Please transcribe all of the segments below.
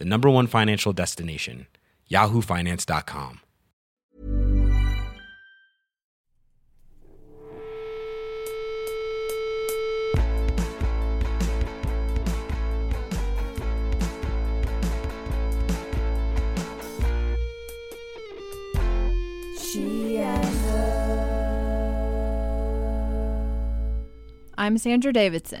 the number one financial destination, yahoofinance.com. I'm Sandra Davidson.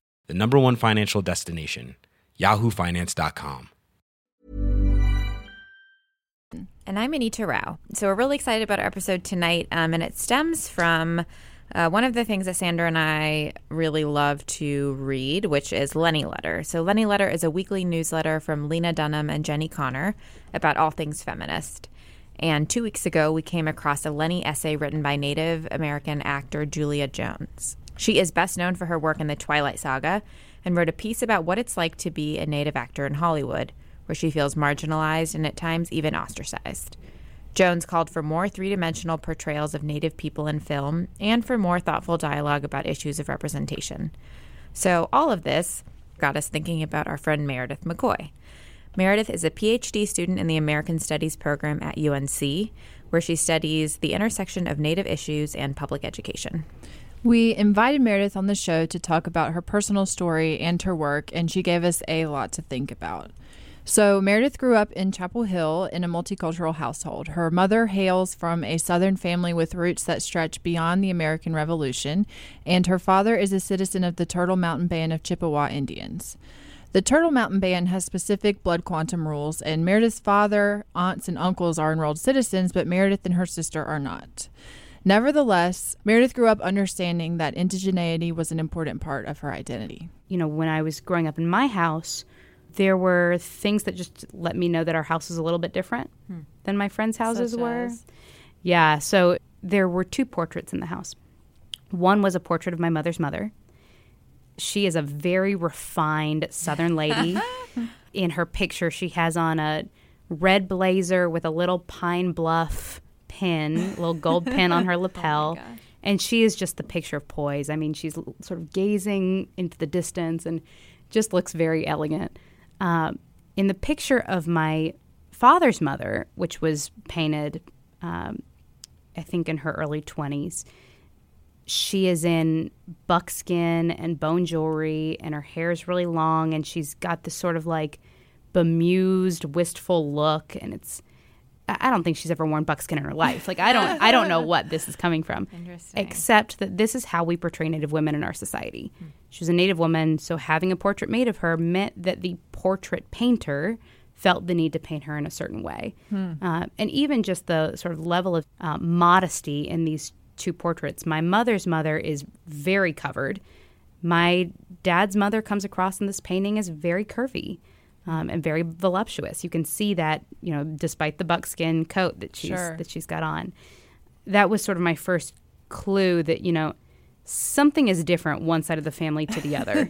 the number one financial destination, yahoofinance.com. And I'm Anita Rao. So we're really excited about our episode tonight, um, and it stems from uh, one of the things that Sandra and I really love to read, which is Lenny Letter. So, Lenny Letter is a weekly newsletter from Lena Dunham and Jenny Konner about all things feminist. And two weeks ago, we came across a Lenny essay written by Native American actor Julia Jones. She is best known for her work in the Twilight Saga and wrote a piece about what it's like to be a Native actor in Hollywood, where she feels marginalized and at times even ostracized. Jones called for more three dimensional portrayals of Native people in film and for more thoughtful dialogue about issues of representation. So, all of this got us thinking about our friend Meredith McCoy. Meredith is a PhD student in the American Studies program at UNC, where she studies the intersection of Native issues and public education. We invited Meredith on the show to talk about her personal story and her work, and she gave us a lot to think about. So, Meredith grew up in Chapel Hill in a multicultural household. Her mother hails from a Southern family with roots that stretch beyond the American Revolution, and her father is a citizen of the Turtle Mountain Band of Chippewa Indians. The Turtle Mountain Band has specific blood quantum rules, and Meredith's father, aunts, and uncles are enrolled citizens, but Meredith and her sister are not. Nevertheless, Meredith grew up understanding that indigeneity was an important part of her identity. You know, when I was growing up in my house, there were things that just let me know that our house was a little bit different hmm. than my friends' houses Such were. As? Yeah, so there were two portraits in the house. One was a portrait of my mother's mother. She is a very refined Southern lady. in her picture, she has on a red blazer with a little pine bluff pin, little gold pin on her oh lapel. Oh and she is just the picture of poise. I mean, she's sort of gazing into the distance and just looks very elegant. Uh, in the picture of my father's mother, which was painted, um, I think, in her early 20s, she is in buckskin and bone jewelry, and her hair is really long, and she's got this sort of like bemused, wistful look. And it's, I don't think she's ever worn buckskin in her life. Like I don't I don't know what this is coming from. Except that this is how we portray Native women in our society. She was a Native woman, so having a portrait made of her meant that the portrait painter felt the need to paint her in a certain way. Uh, and even just the sort of level of uh, modesty in these two portraits. My mother's mother is very covered. My dad's mother comes across in this painting as very curvy um, and very voluptuous. You can see that, you know, despite the buckskin coat that she's Sure. that she's got on. That was sort of my first clue that you know something is different one side of the family to the other.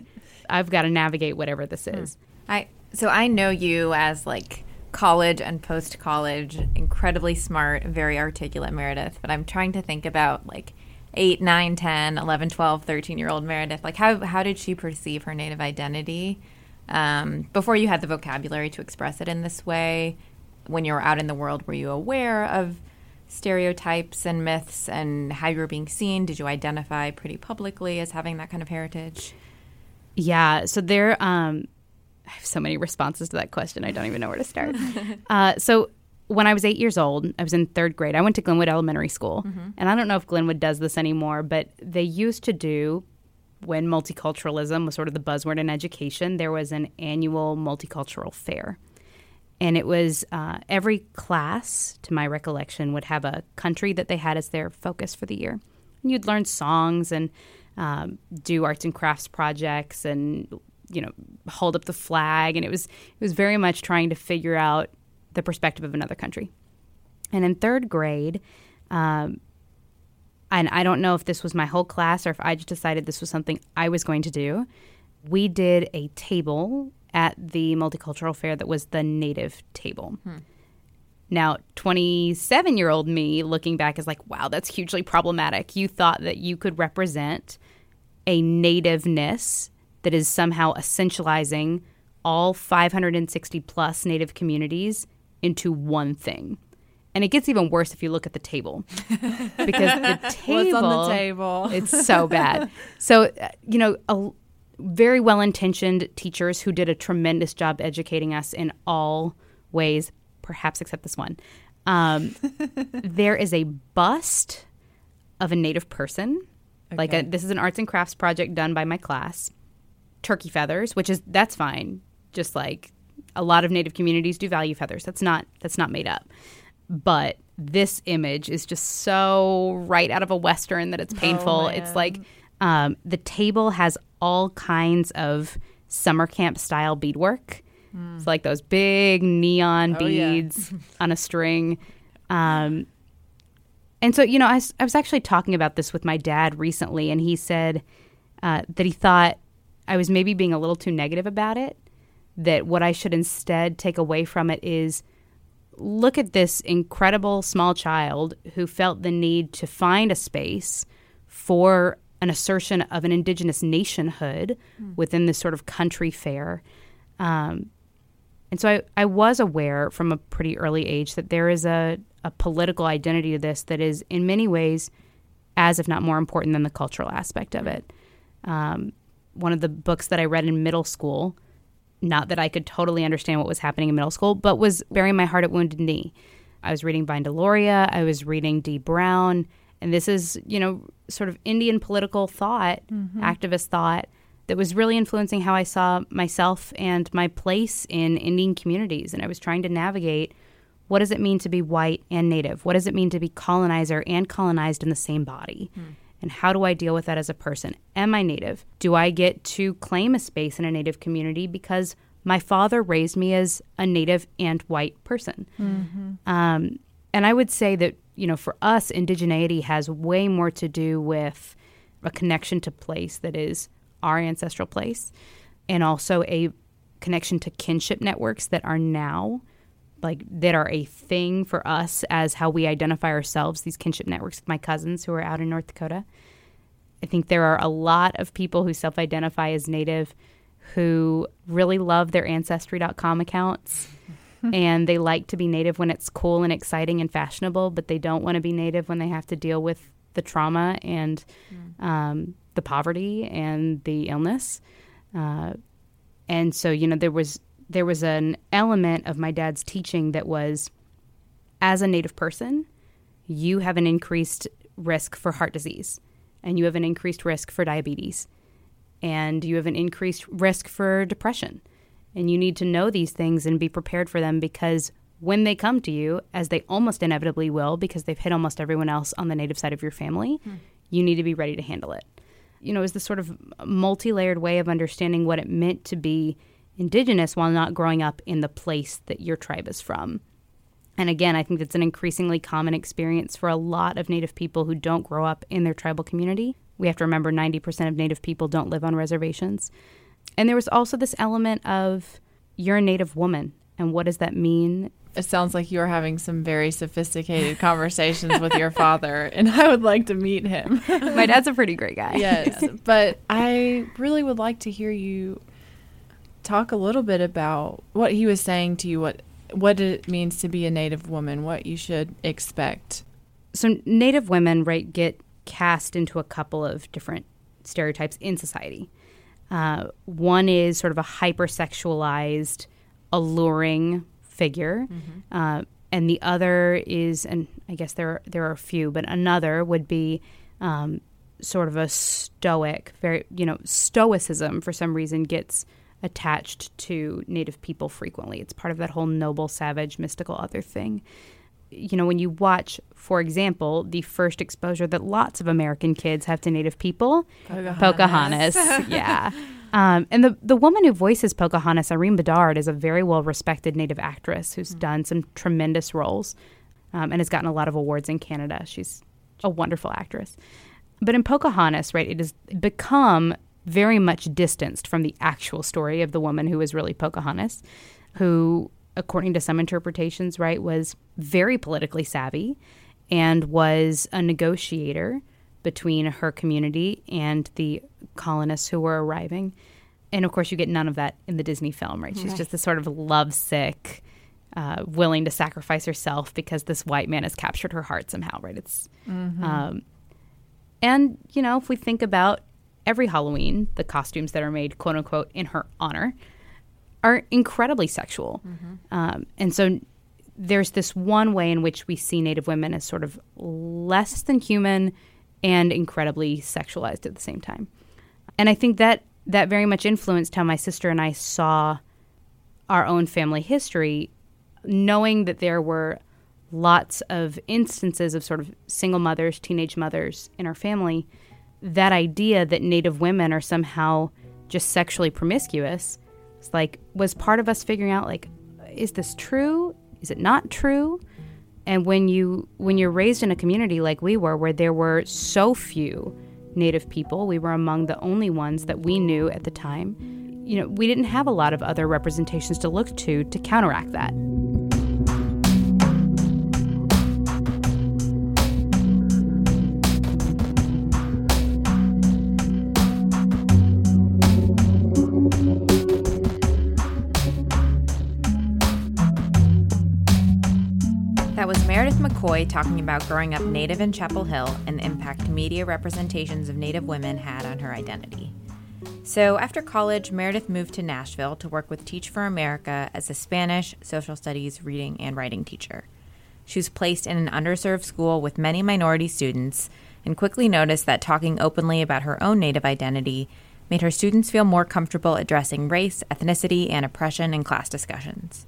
I've got to navigate whatever this is. I so I know you as like college and post college, incredibly smart, very articulate Meredith, but I'm trying to think about like 8, 9, 10, 11, 12, 13 year old Meredith. Like how how did she perceive her native identity um, before you had the vocabulary to express it in this way? When you were out in the world, were you aware of stereotypes and myths and how you were being seen? Did you identify pretty publicly as having that kind of heritage? Yeah, so there um I have so many responses to that question. I don't even know where to start. uh, so when I was eight years old, I was in third grade. I went to Glenwood Elementary School, and I don't know if Glenwood does this anymore, but they used to do when multiculturalism was sort of the buzzword in education. There was an annual multicultural fair, and it was uh, every class, to my recollection, would have a country that they had as their focus for the year. And you'd learn songs and um, do arts and crafts projects and you know hold up the flag and it was it was very much trying to figure out the perspective of another country and in third grade um, and i don't know if this was my whole class or if i just decided this was something i was going to do we did a table at the multicultural fair that was the native table hmm. now, 27 year old me looking back is like, wow, that's hugely problematic. You thought that you could represent a nativeness that is somehow essentializing all 560 plus native communities into one thing. And it gets even worse if you look at the table because the table, What's on the table? it's so bad. So, uh, you know, a, very well intentioned teachers who did a tremendous job educating us in all ways, perhaps except this one. Um, there is a bust of a native person. Like a, this is an arts and crafts project done by my class. Turkey feathers, which is that's fine. Just like a lot of native communities do value feathers. That's not that's not made up. But this image is just so right out of a western that it's painful. it's like um, the table has all kinds of summer camp style beadwork. It's like those big neon Oh, yeah. beads on a string. Um, and so, you know, I was actually talking about this with my dad recently, and he said uh, that he thought I was maybe being a little too negative about it. That what I should instead take away from it is look at this incredible small child who felt the need to find a space for an assertion of an indigenous nationhood within this sort of country fair. Um, and so I, I was aware from a pretty early age that there is a, a political identity to this that is, in many ways, as if not more important than the cultural aspect of it. Um, one of the books that I read in middle school, not that I could totally understand what was happening in middle school, but was Burying My Heart at Wounded Knee. I was reading Vine Deloria, I was reading Dee Brown, and this is, you know, sort of Indian political thought, mm-hmm. activist thought that was really influencing how I saw myself and my place in Indian communities. And I was trying to navigate what does it mean to be white and native? What does it mean to be colonizer and colonized in the same body? Hmm. And how do I deal with that as a person? Am I native? Do I get to claim a space in a native community because my father raised me as a native and white person? Um, and I would say that, you know, for us, indigeneity has way more to do with a connection to place that is our ancestral place and also a connection to kinship networks that are now like that are a thing for us as how we identify ourselves these kinship networks with my cousins who are out in north dakota. I think there are a lot of people who self-identify as native who really love their ancestry.com accounts and they like to be native when it's cool and exciting and fashionable but they don't want to be native when they have to deal with the trauma and um, the poverty and the illness. Uh, and so you know there was there was an element of my dad's teaching that was as a Native person, you have an increased risk for heart disease, and you have an increased risk for diabetes, and you have an increased risk for depression. And you need to know these things and be prepared for them because when they come to you, as they almost inevitably will, because they've hit almost everyone else on the native side of your family, hmm. you need to be ready to handle it. You know, is this sort of multi layered way of understanding what it meant to be indigenous while not growing up in the place that your tribe is from. And again, I think that's an increasingly common experience for a lot of Native people who don't grow up in their tribal community. We have to remember 90% of Native people don't live on reservations. And there was also this element of you're a Native woman, and what does that mean? It sounds like you're having some very sophisticated conversations with your father, and I would like to meet him. My dad's a pretty great guy. Yes, but I really would like to hear you talk a little bit about what he was saying to you, what what it means to be a Native woman, what you should expect. So, Native women, right, get cast into a couple of different stereotypes in society. Uh, one is sort of a hypersexualized, alluring figure, mm-hmm. uh, and the other is, and I guess there there are a few, but another would be um, sort of a stoic, very you know, stoicism for some reason gets attached to Native people frequently. It's part of that whole noble, savage, mystical other thing. You know, when you watch, for example, the first exposure that lots of American kids have to Native people, Pocahontas. Pocahontas yeah. Um, and the, the woman who voices Pocahontas, Irene Bedard, is a very well respected Native actress who's mm-hmm. done some tremendous roles um, and has gotten a lot of awards in Canada. She's a wonderful actress. But in Pocahontas, right, it has become very much distanced from the actual story of the woman who was really Pocahontas, who, according to some interpretations, right, was very politically savvy and was a negotiator between her community and the colonists who were arriving. And of course, you get none of that in the Disney film, right? She's right. just this sort of lovesick, uh, willing to sacrifice herself because this white man has captured her heart somehow, right? It's, mm-hmm. um, and you know, if we think about every Halloween, the costumes that are made, quote unquote, in her honor, are incredibly sexual. Mm-hmm. Um, and so there's this one way in which we see Native women as sort of less than human and incredibly sexualized at the same time. And I think that that very much influenced how my sister and I saw our own family history, knowing that there were lots of instances of sort of single mothers, teenage mothers in our family that idea that Native women are somehow just sexually promiscuous was like was part of us figuring out like is this true? Is it not true? And when you when you're raised in a community like we were where there were so few native people, we were among the only ones that we knew at the time. You know, we didn't have a lot of other representations to look to to counteract that. Talking about growing up Native in Chapel Hill and the impact media representations of Native women had on her identity. So, after college, Meredith moved to Nashville to work with Teach for America as a Spanish, social studies, reading, and writing teacher. She was placed in an underserved school with many minority students and quickly noticed that talking openly about her own Native identity made her students feel more comfortable addressing race, ethnicity, and oppression in class discussions.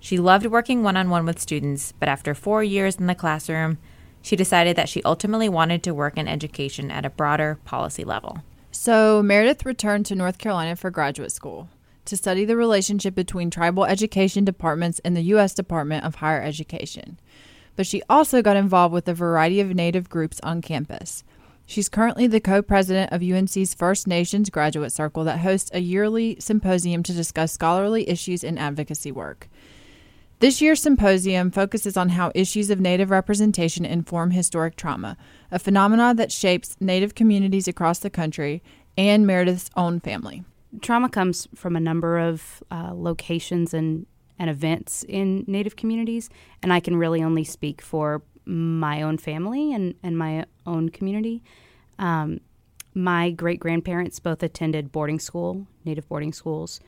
She loved working one on one with students, but after four years in the classroom, she decided that she ultimately wanted to work in education at a broader policy level. So Meredith returned to North Carolina for graduate school to study the relationship between tribal education departments and the U.S. Department of Higher Education. But she also got involved with a variety of Native groups on campus. She's currently the co president of UNC's First Nations Graduate Circle that hosts a yearly symposium to discuss scholarly issues and advocacy work. This year's symposium focuses on how issues of Native representation inform historic trauma, a phenomenon that shapes Native communities across the country and Meredith's own family. Trauma comes from a number of uh, locations and, and events in Native communities, and I can really only speak for my own family and, and my own community. Um, my great grandparents both attended boarding school, Native boarding schools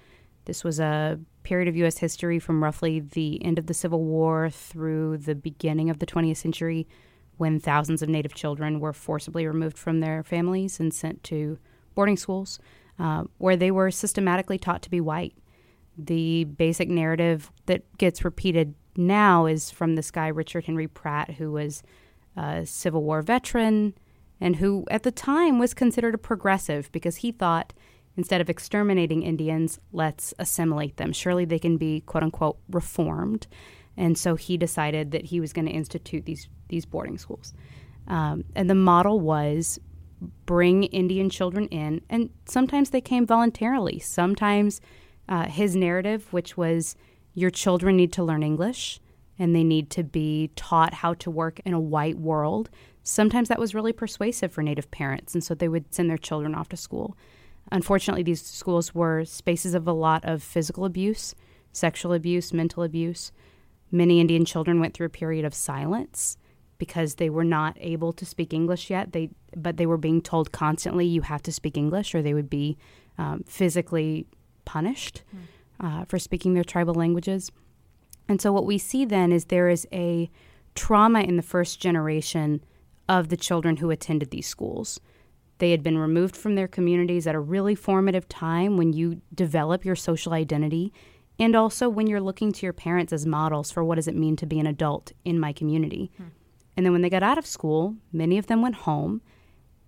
This was a period of U.S. history from roughly the end of the Civil War through the beginning of the 20th century when thousands of Native children were forcibly removed from their families and sent to boarding schools uh, where they were systematically taught to be white. The basic narrative that gets repeated now is from this guy, Richard Henry Pratt, who was a Civil War veteran and who at the time was considered a progressive because he thought instead of exterminating Indians, let's assimilate them. Surely they can be quote unquote reformed. And so he decided that he was going to institute these these boarding schools. Um, and the model was bring Indian children in, and sometimes they came voluntarily. Sometimes uh, his narrative, which was your children need to learn English and they need to be taught how to work in a white world. Sometimes that was really persuasive for Native parents, and so they would send their children off to school. Unfortunately, these schools were spaces of a lot of physical abuse, sexual abuse, mental abuse. Many Indian children went through a period of silence because they were not able to speak English yet. They, but they were being told constantly, "You have to speak English, or they would be um, physically punished mm. uh, for speaking their tribal languages." And so, what we see then is there is a trauma in the first generation of the children who attended these schools. They had been removed from their communities at a really formative time when you develop your social identity and also when you're looking to your parents as models for what does it mean to be an adult in my community. Hmm. And then when they got out of school, many of them went home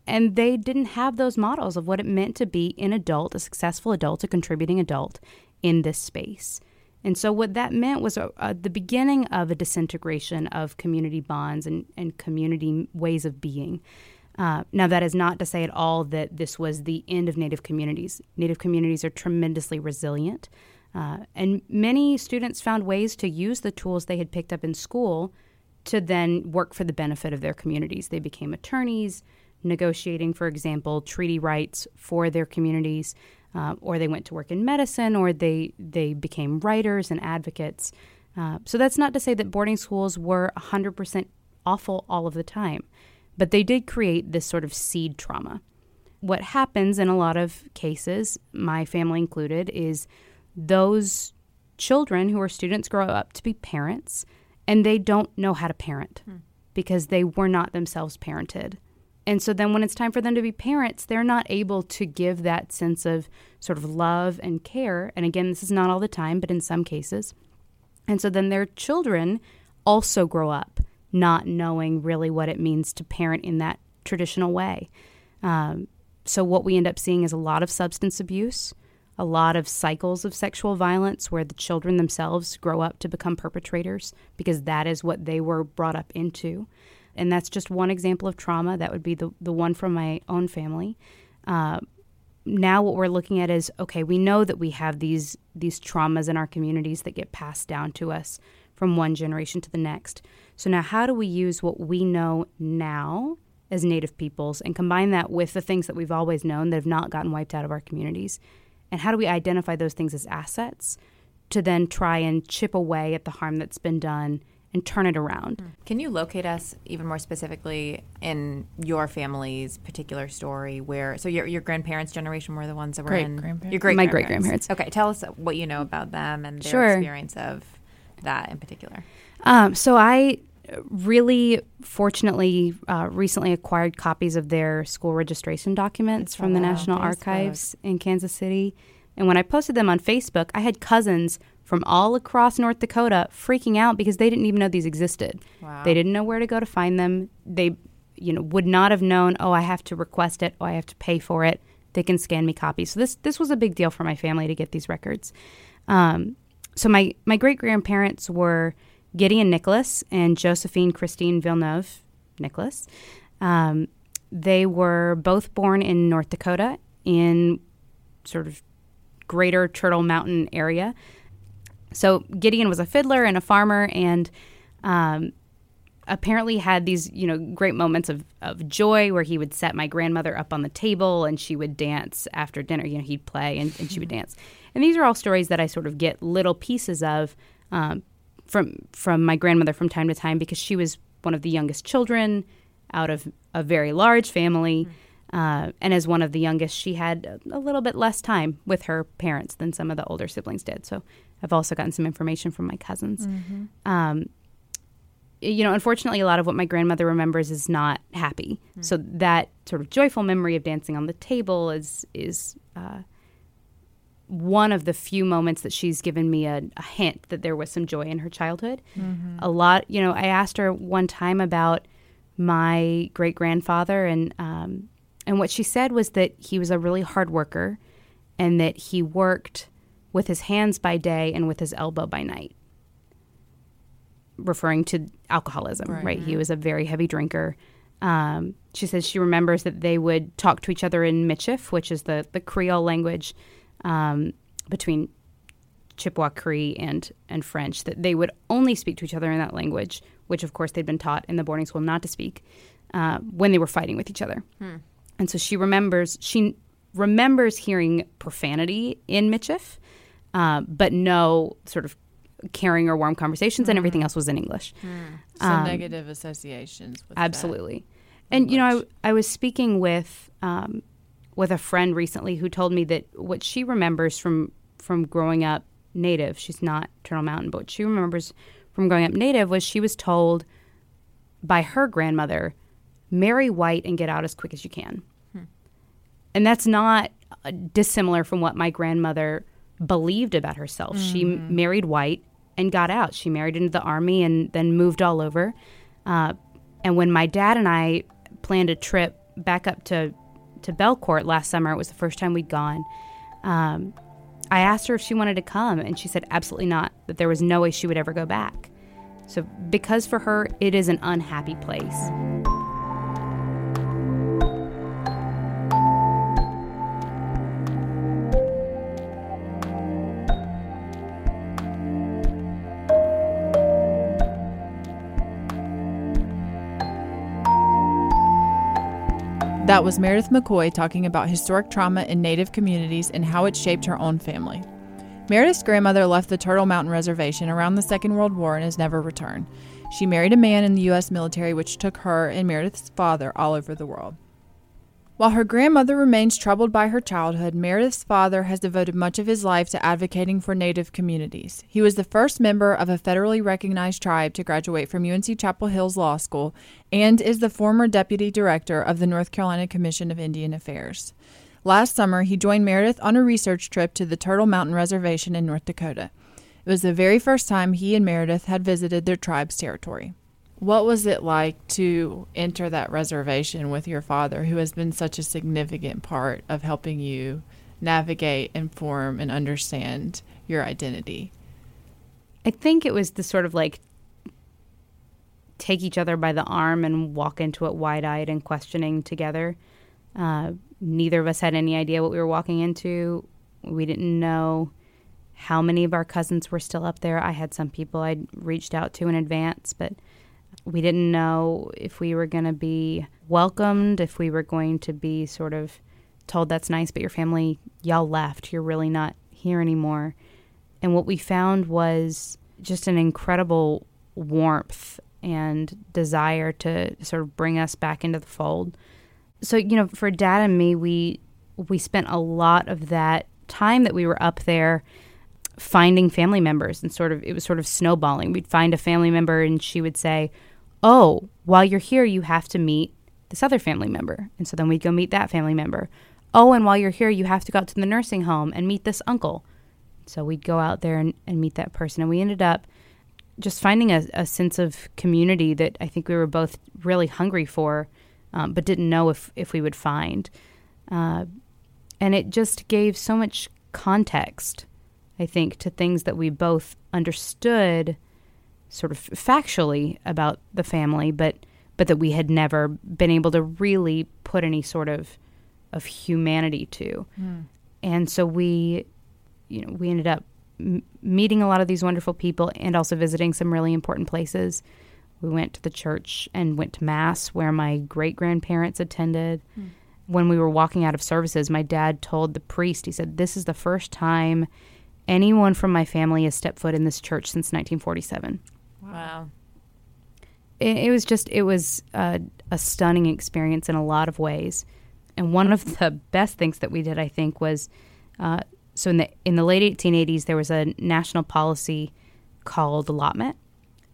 and they didn't have those models of what it meant to be an adult, a successful adult, a contributing adult in this space. And so, what that meant was a, a, the beginning of a disintegration of community bonds and, and community ways of being. Uh, now, that is not to say at all that this was the end of Native communities. Native communities are tremendously resilient. Uh, and many students found ways to use the tools they had picked up in school to then work for the benefit of their communities. They became attorneys, negotiating, for example, treaty rights for their communities uh, or they went to work in medicine, or they they became writers and advocates. Uh, so that's not to say that boarding schools were 100% awful all of the time, but they did create this sort of seed trauma. What happens in a lot of cases, my family included, is those children who are students grow up to be parents and they don't know how to parent hmm. because they were not themselves parented. And so then when it's time for them to be parents, they're not able to give that sense of sort of love and care. And again, this is not all the time, but in some cases. And so then their children also grow up not knowing really what it means to parent in that traditional way. Um, so what we end up seeing is a lot of substance abuse, a lot of cycles of sexual violence where the children themselves grow up to become perpetrators because that is what they were brought up into and that's just one example of trauma. That would be the the one from my own family. Uh, now what we're looking at is okay we know that we have these these traumas in our communities that get passed down to us from one generation to the next so now how do we use what we know now as native peoples and combine that with the things that we've always known that have not gotten wiped out of our communities and how do we identify those things as assets to then try and chip away at the harm that's been done and turn it around. Hmm. Can you locate us even more specifically in your family's particular story where so your your grandparents generation were the ones that were great in grandparents. your great my great grandparents. Okay, tell us what you know about them and their sure. experience of that in particular. Um, so I really fortunately uh, recently acquired copies of their school registration documents from the National. Archives in Kansas City. And when I posted them on Facebook, I had cousins from all across North Dakota freaking out because they didn't even know these existed. Wow. They didn't know where to go to find them. They, you know, would not have known, oh, I have to request it, oh, I have to pay for it. They can scan me copies. So this this was a big deal for my family to get these records. Um, so my my great grandparents were Gideon Nicholas and Josephine Christine Villeneuve Nicholas. Um, they were both born in North Dakota in sort of greater Turtle Mountain area. So Gideon was a fiddler and a farmer, and um, apparently had these you know great moments of, of joy where he would set my grandmother up on the table and she would dance after dinner. You know, he'd play and, and she would dance. And these are all stories that I sort of get little pieces of um, from from my grandmother from time to time because she was one of the youngest children out of a very large family. Uh, and as one of the youngest, she had a little bit less time with her parents than some of the older siblings did. So I've also gotten some information from my cousins. Mm-hmm. Um, you know, unfortunately, a lot of what my grandmother remembers is not happy. Mm-hmm. So that sort of joyful memory of dancing on the table is is uh, one of the few moments that she's given me a, a, hint that there was some joy in her childhood. Mm-hmm. A lot, you know, I asked her one time about my great grandfather, and um, and what she said was that he was a really hard worker, and that he worked with his hands by day and with his elbow by night referring to alcoholism, right? right? He was a very heavy drinker. Um, she says she remembers that they would talk to each other in Michif, which is the, the Creole language um, between Chippewa Cree and, and French, that they would only speak to each other in that language, which of course they'd been taught in the boarding school not to speak, uh, when they were fighting with each other. Hmm. And so she remembers, she remembers hearing profanity in Michif, uh, but no sort of caring or warm conversations, mm. and everything mm. else was in English. Mm. So um, negative associations. absolutely. And you know, I, I was speaking with um, with a friend recently who told me that what she remembers from from growing up native, she's not Turtle Mountain, but what she remembers from growing up native was she was told by her grandmother, marry white and get out as quick as you can. Hmm. And that's not uh, dissimilar from what my grandmother believed about herself. Mm-hmm. She married white and got out. She married into the army and then moved all over. Uh, and when my dad and I planned a trip back up to to Belcourt last summer, it was the first time we'd gone. Um, I asked her if she wanted to come, and she said absolutely not. That there was no way she would ever go back. So, because for her, it is an unhappy place. That was Meredith McCoy talking about historic trauma in Native communities and how it shaped her own family. Meredith's grandmother left the Turtle Mountain Reservation around the Second World War and has never returned. She married a man in the U.S. military, which took her and Meredith's father all over the world. While her grandmother remains troubled by her childhood, Meredith's father has devoted much of his life to advocating for Native communities. He was the first member of a federally recognized tribe to graduate from UNC Chapel Hill's law school and is the former deputy director of the North Carolina Commission of Indian Affairs. Last summer, he joined Meredith on a research trip to the Turtle Mountain Reservation in North Dakota. It was the very first time he and Meredith had visited their tribe's territory. What was it like to enter that reservation with your father, who has been such a significant part of helping you navigate and form and understand your identity? I think it was the sort of like take each other by the arm and walk into it wide eyed and questioning together. Uh, neither of us had any idea what we were walking into. We didn't know how many of our cousins were still up there. I had some people I'd reached out to in advance, but we didn't know if we were going to be welcomed, if we were going to be sort of told that's nice, but your family, y'all left. You're really not here anymore. And what we found was just an incredible warmth and desire to sort of bring us back into the fold. So, you know, for dad and me, we we spent a lot of that time that we were up there finding family members and sort of it was sort of snowballing. We'd find a family member and she would say, oh, while you're here, you have to meet this other family member. And so then we'd go meet that family member. Oh, and while you're here, you have to go out to the nursing home and meet this uncle. So we'd go out there and, and meet that person. And we ended up just finding a, a sense of community that I think we were both really hungry for, um, but didn't know if, if we would find. Uh, and it just gave so much context, I think, to things that we both understood sort of factually about the family, but but that we had never been able to really put any sort of of humanity to. Mm. And so we, you know, we ended up m- meeting a lot of these wonderful people and also visiting some really important places. We went to the church and went to mass where my great grandparents attended. Mm. When we were walking out of services, my dad told the priest, he said, This is the first time anyone from my family has stepped foot in this church since 1947. Wow. It, it was just, it was a, a, stunning experience in a lot of ways. And one of the best things that we did, I think, was uh, so in the in the late 1880s there was a national policy called allotment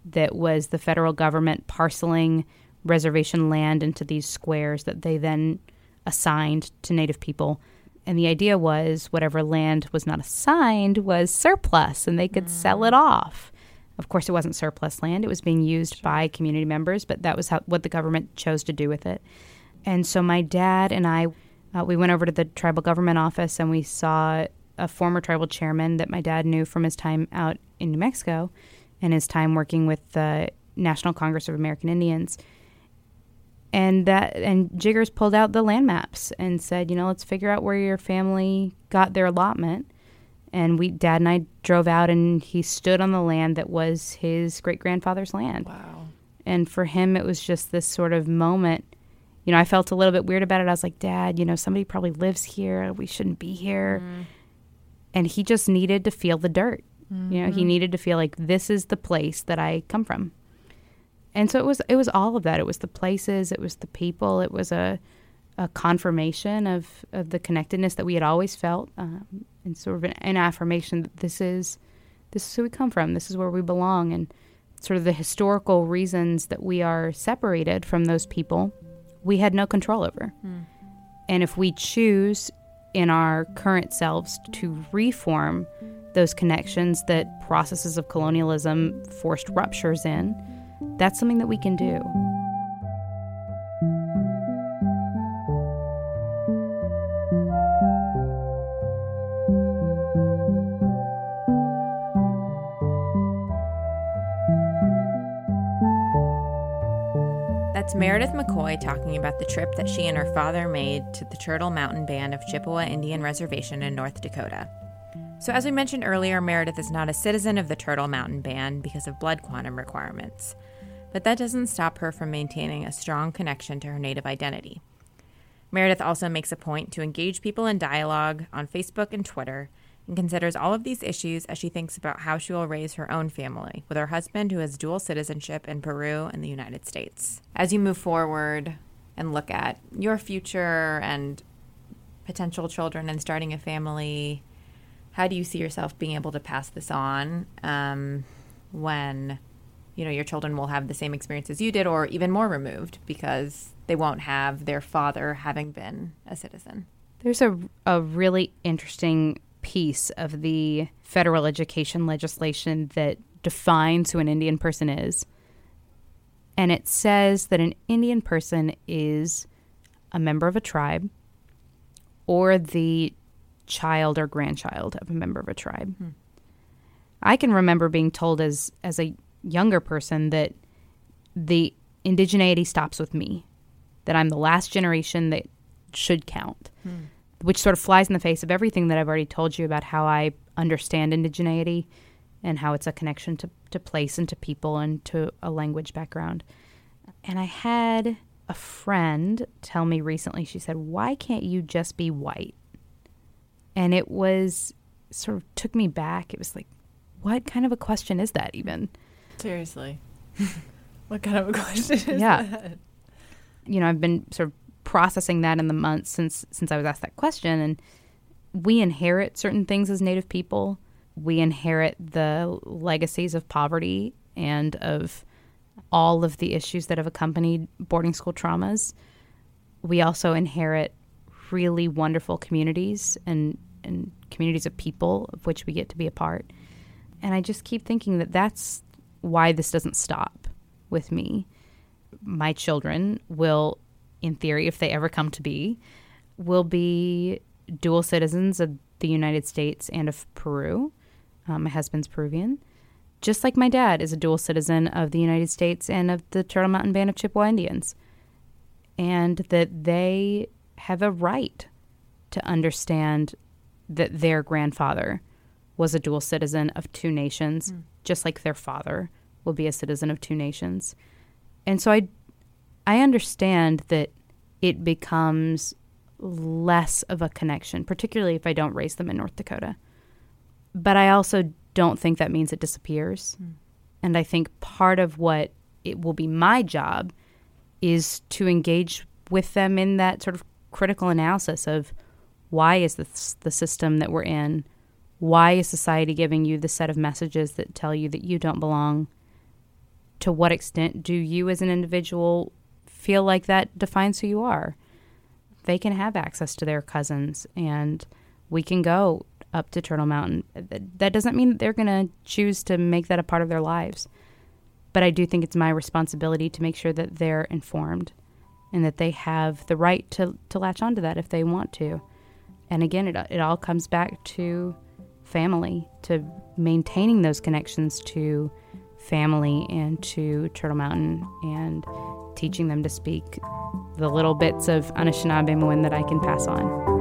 that was the federal government parceling reservation land into these squares that they then assigned to native people and the idea was whatever land was not assigned was surplus and they could mm. sell it off of course it wasn't surplus land it was being used by community members but that was how, what the government chose to do with it and so my dad and i uh, we went over to the tribal government office and we saw a former tribal chairman that my dad knew from his time out in new mexico and his time working with the National Congress of American Indians. And that and Jiggers pulled out the land maps and said, you know, let's figure out where your family got their allotment. And we, Dad and I, drove out, and he stood on the land that was his great grandfather's land. Wow! And for him, it was just this sort of moment. You know, I felt a little bit weird about it. I was like, Dad, you know, somebody probably lives here. We shouldn't be here. Mm. And he just needed to feel the dirt. Mm-hmm. You know, he mm-hmm. needed to feel like this is the place that I come from. And so it was it was all of that. It was the places, it was the people, it was a a confirmation of, of the connectedness that we had always felt, um, and sort of an, an affirmation that this is this is who we come from, this is where we belong, and sort of the historical reasons that we are separated from those people, we had no control over. Mm. And if we choose in our current selves to reform those connections that processes of colonialism forced ruptures in, that's something that we can do. That's Meredith McCoy talking about the trip that she and her father made to the Turtle Mountain Band of Chippewa Indian Reservation in North Dakota. So, as we mentioned earlier, Meredith is not a citizen of the Turtle Mountain Band because of blood quantum requirements. But that doesn't stop her from maintaining a strong connection to her native identity. Meredith also makes a point to engage people in dialogue on Facebook and Twitter and considers all of these issues as she thinks about how she will raise her own family with her husband who has dual citizenship in Peru and the United States. As you move forward and look at your future and potential children and starting a family, how do you see yourself being able to pass this on um, when you know your children will have the same experience as you did or even more removed because they won't have their father having been a citizen there's a, a really interesting piece of the federal education legislation that defines who an indian person is and it says that an indian person is a member of a tribe or the child or grandchild of a member of a tribe. Hmm. I can remember being told as as a younger person that the indigeneity stops with me, that I'm the last generation that should count, hmm. Which sort of flies in the face of everything that I've already told you about how I understand indigeneity and how it's a connection to, to place and to people and to a language background. And I had a friend tell me recently, she said, Why can't you just be white? and it was sort of took me back. It was like, what kind of a question is that even? Seriously. what kind of a question is yeah. that? You know, I've been sort of processing that in the months since since I was asked that question and we inherit certain things as native people. We inherit the legacies of poverty and of all of the issues that have accompanied boarding school traumas. We also inherit really wonderful communities and and communities of people of which we get to be a part. And I just keep thinking that that's why this doesn't stop with me. My children will, in theory, if they ever come to be, will be dual citizens of the United States and of Peru. Um, my husband's Peruvian. Just like my dad is a dual citizen of the United States and of the Turtle Mountain Band of Chippewa Indians. And that they have a right to understand that their grandfather was a dual citizen of two nations, mm. just like their father will be a citizen of two nations. And so I I understand that it becomes less of a connection, particularly if I don't raise them in North Dakota. But I also don't think that means it disappears. Mm. And I think part of what it will be my job is to engage with them in that sort of critical analysis of why is this the system that we're in? Why is society giving you the set of messages that tell you that you don't belong? To what extent do you as an individual feel like that defines who you are? They can have access to their cousins and we can go up to Turtle Mountain. That doesn't mean that they're going to choose to make that a part of their lives. But I do think it's my responsibility to make sure that they're informed and that they have the right to, to latch onto that if they want to. And again, it, it all comes back to family, to maintaining those connections to family and to Turtle Mountain and teaching them to speak the little bits of Anishinaabe that I can pass on.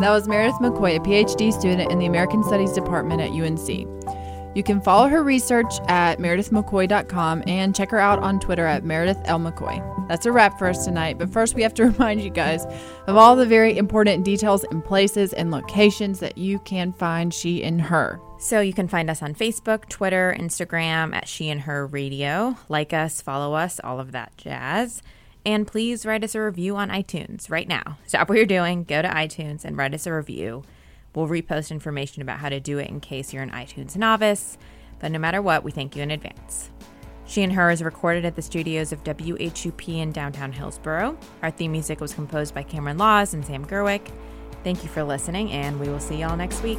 That was Meredith McCoy, a PhD student in the American Studies Department at UNC. You can follow her research at meredithmccoy.com and check her out on Twitter at Meredith L. McCoy. That's a wrap for us tonight, but first we have to remind you guys of all the very important details and places and locations that you can find She and Her. So you can find us on Facebook, Twitter, Instagram at She and Her Radio. Like us, follow us, all of that jazz. And please write us a review on iTunes right now. Stop what you're doing, go to iTunes and write us a review. We'll repost information about how to do it in case you're an iTunes novice. But no matter what, we thank you in advance. She and Her is recorded at the studios of WHUP in downtown Hillsborough. Our theme music was composed by Cameron Laws and Sam Gerwick. Thank you for listening, and we will see y'all next week.